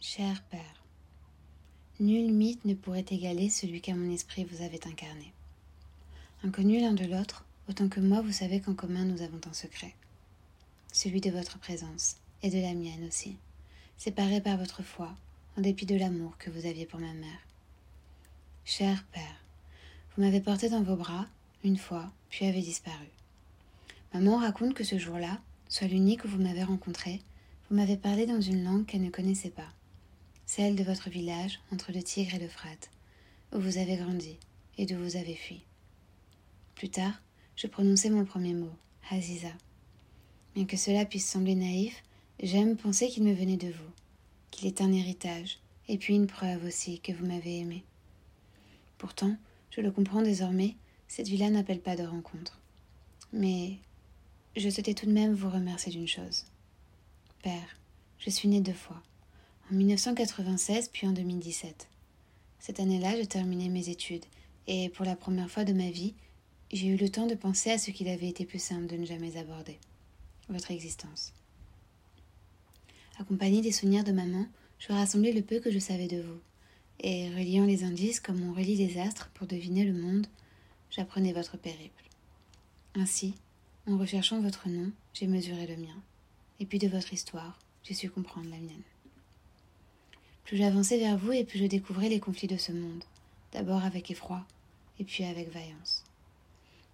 Cher Père, nul mythe ne pourrait égaler celui qu'à mon esprit vous avez incarné. Inconnus l'un de l'autre, autant que moi vous savez qu'en commun nous avons un secret, celui de votre présence et de la mienne aussi, séparés par votre foi, en dépit de l'amour que vous aviez pour ma mère. Cher Père, vous m'avez porté dans vos bras une fois, puis avez disparu. Maman raconte que ce jour-là, soit l'unique où vous m'avez rencontré, vous m'avez parlé dans une langue qu'elle ne connaissait pas, celle de votre village entre le Tigre et l'Euphrate, où vous avez grandi et d'où vous avez fui. Plus tard, je prononçai mon premier mot, Aziza. Bien que cela puisse sembler naïf, j'aime penser qu'il me venait de vous, qu'il est un héritage, et puis une preuve aussi que vous m'avez aimé. Pourtant, je le comprends désormais, cette villa n'appelle pas de rencontre. Mais je souhaitais tout de même vous remercier d'une chose. Père, je suis née deux fois, en 1996 puis en 2017. Cette année-là, je terminais mes études, et pour la première fois de ma vie, j'ai eu le temps de penser à ce qu'il avait été plus simple de ne jamais aborder votre existence. Accompagnée des souvenirs de maman, je rassemblais le peu que je savais de vous, et reliant les indices comme on relie les astres pour deviner le monde, j'apprenais votre périple. Ainsi, en recherchant votre nom, j'ai mesuré le mien, et puis de votre histoire, j'ai su comprendre la mienne. Plus j'avançais vers vous et plus je découvrais les conflits de ce monde, d'abord avec effroi, et puis avec vaillance.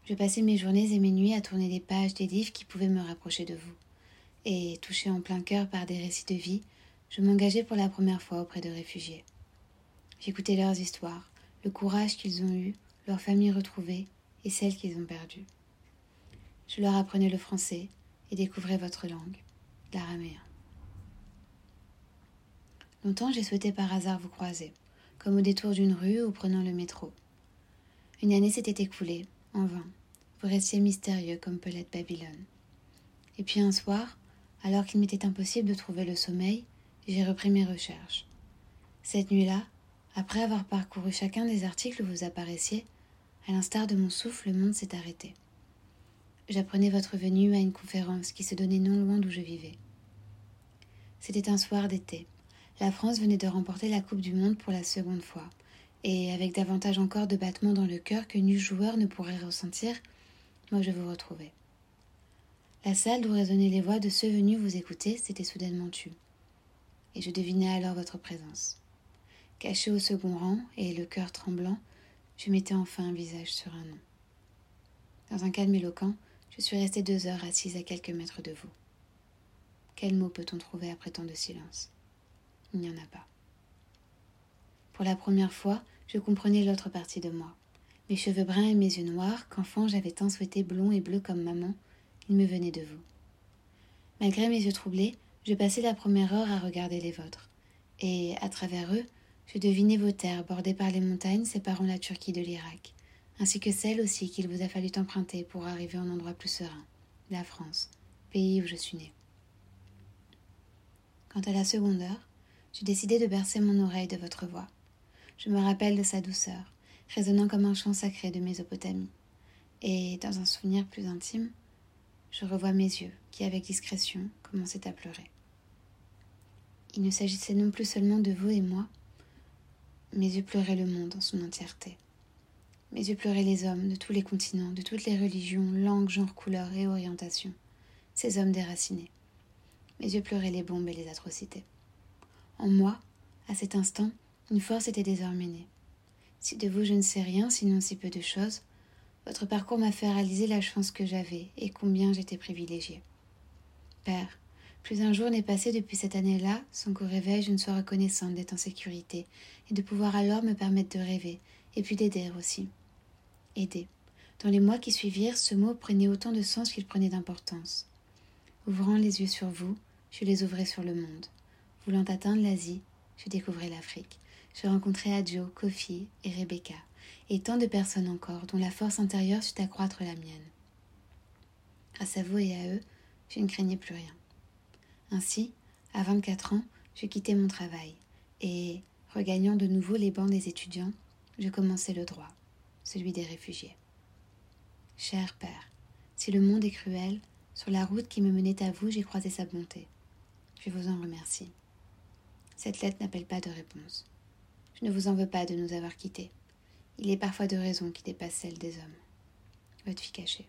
Je passais mes journées et mes nuits à tourner les pages des livres qui pouvaient me rapprocher de vous, et, touché en plein cœur par des récits de vie, je m'engageais pour la première fois auprès de réfugiés. J'écoutais leurs histoires, le courage qu'ils ont eu, leurs familles retrouvées et celles qu'ils ont perdues. Je leur apprenais le français et découvrais votre langue, l'araméen. Longtemps j'ai souhaité par hasard vous croiser, comme au détour d'une rue ou prenant le métro. Une année s'était écoulée, en vain. Vous restiez mystérieux comme peut l'être Babylone. Et puis un soir, alors qu'il m'était impossible de trouver le sommeil, j'ai repris mes recherches. Cette nuit-là, après avoir parcouru chacun des articles où vous apparaissiez, à l'instar de mon souffle, le monde s'est arrêté. J'apprenais votre venue à une conférence qui se donnait non loin d'où je vivais. C'était un soir d'été. La France venait de remporter la Coupe du Monde pour la seconde fois, et avec davantage encore de battements dans le cœur que nul joueur ne pourrait ressentir, moi je vous retrouvais. La salle d'où résonnaient les voix de ceux venus vous écouter s'était soudainement tue, et je devinais alors votre présence. Caché au second rang et le cœur tremblant, je mettais enfin un visage sur un nom. Dans un calme éloquent, je suis restée deux heures assise à quelques mètres de vous. Quel mot peut-on trouver après tant de silence? Il n'y en a pas. Pour la première fois, je comprenais l'autre partie de moi. Mes cheveux bruns et mes yeux noirs, qu'enfant j'avais tant souhaité blonds et bleus comme maman, ils me venaient de vous. Malgré mes yeux troublés, je passais la première heure à regarder les vôtres, et, à travers eux, je devinais vos terres bordées par les montagnes séparant la Turquie de l'Irak, ainsi que celles aussi qu'il vous a fallu emprunter pour arriver en endroit plus serein, la France, pays où je suis née. Quant à la seconde heure, j'ai décidé de bercer mon oreille de votre voix. Je me rappelle de sa douceur, résonnant comme un chant sacré de Mésopotamie. Et, dans un souvenir plus intime, je revois mes yeux qui, avec discrétion, commençaient à pleurer. Il ne s'agissait non plus seulement de vous et moi, mes yeux pleuraient le monde en son entièreté. Mes yeux pleuraient les hommes de tous les continents, de toutes les religions, langues, genres, couleurs et orientations. Ces hommes déracinés. Mes yeux pleuraient les bombes et les atrocités. En moi, à cet instant, une force était désormais née. Si de vous je ne sais rien, sinon si peu de choses, votre parcours m'a fait réaliser la chance que j'avais et combien j'étais privilégiée. Père, plus un jour n'est passé depuis cette année-là sans qu'au réveil je ne sois reconnaissante d'être en sécurité et de pouvoir alors me permettre de rêver et puis d'aider aussi. Aider. Dans les mois qui suivirent, ce mot prenait autant de sens qu'il prenait d'importance. Ouvrant les yeux sur vous, je les ouvrais sur le monde. Voulant atteindre l'Asie, je découvrais l'Afrique. Je rencontrais Adjo, Kofi et Rebecca, et tant de personnes encore dont la force intérieure sut accroître la mienne. Grâce à vous et à eux, je ne craignais plus rien. Ainsi, à 24 ans, je quittais mon travail et, regagnant de nouveau les bancs des étudiants, je commençais le droit, celui des réfugiés. Cher Père, si le monde est cruel, sur la route qui me menait à vous, j'ai croisé sa bonté. Je vous en remercie. Cette lettre n'appelle pas de réponse. Je ne vous en veux pas de nous avoir quittés. Il est parfois de raisons qui dépassent celles des hommes. Votre fille cachée.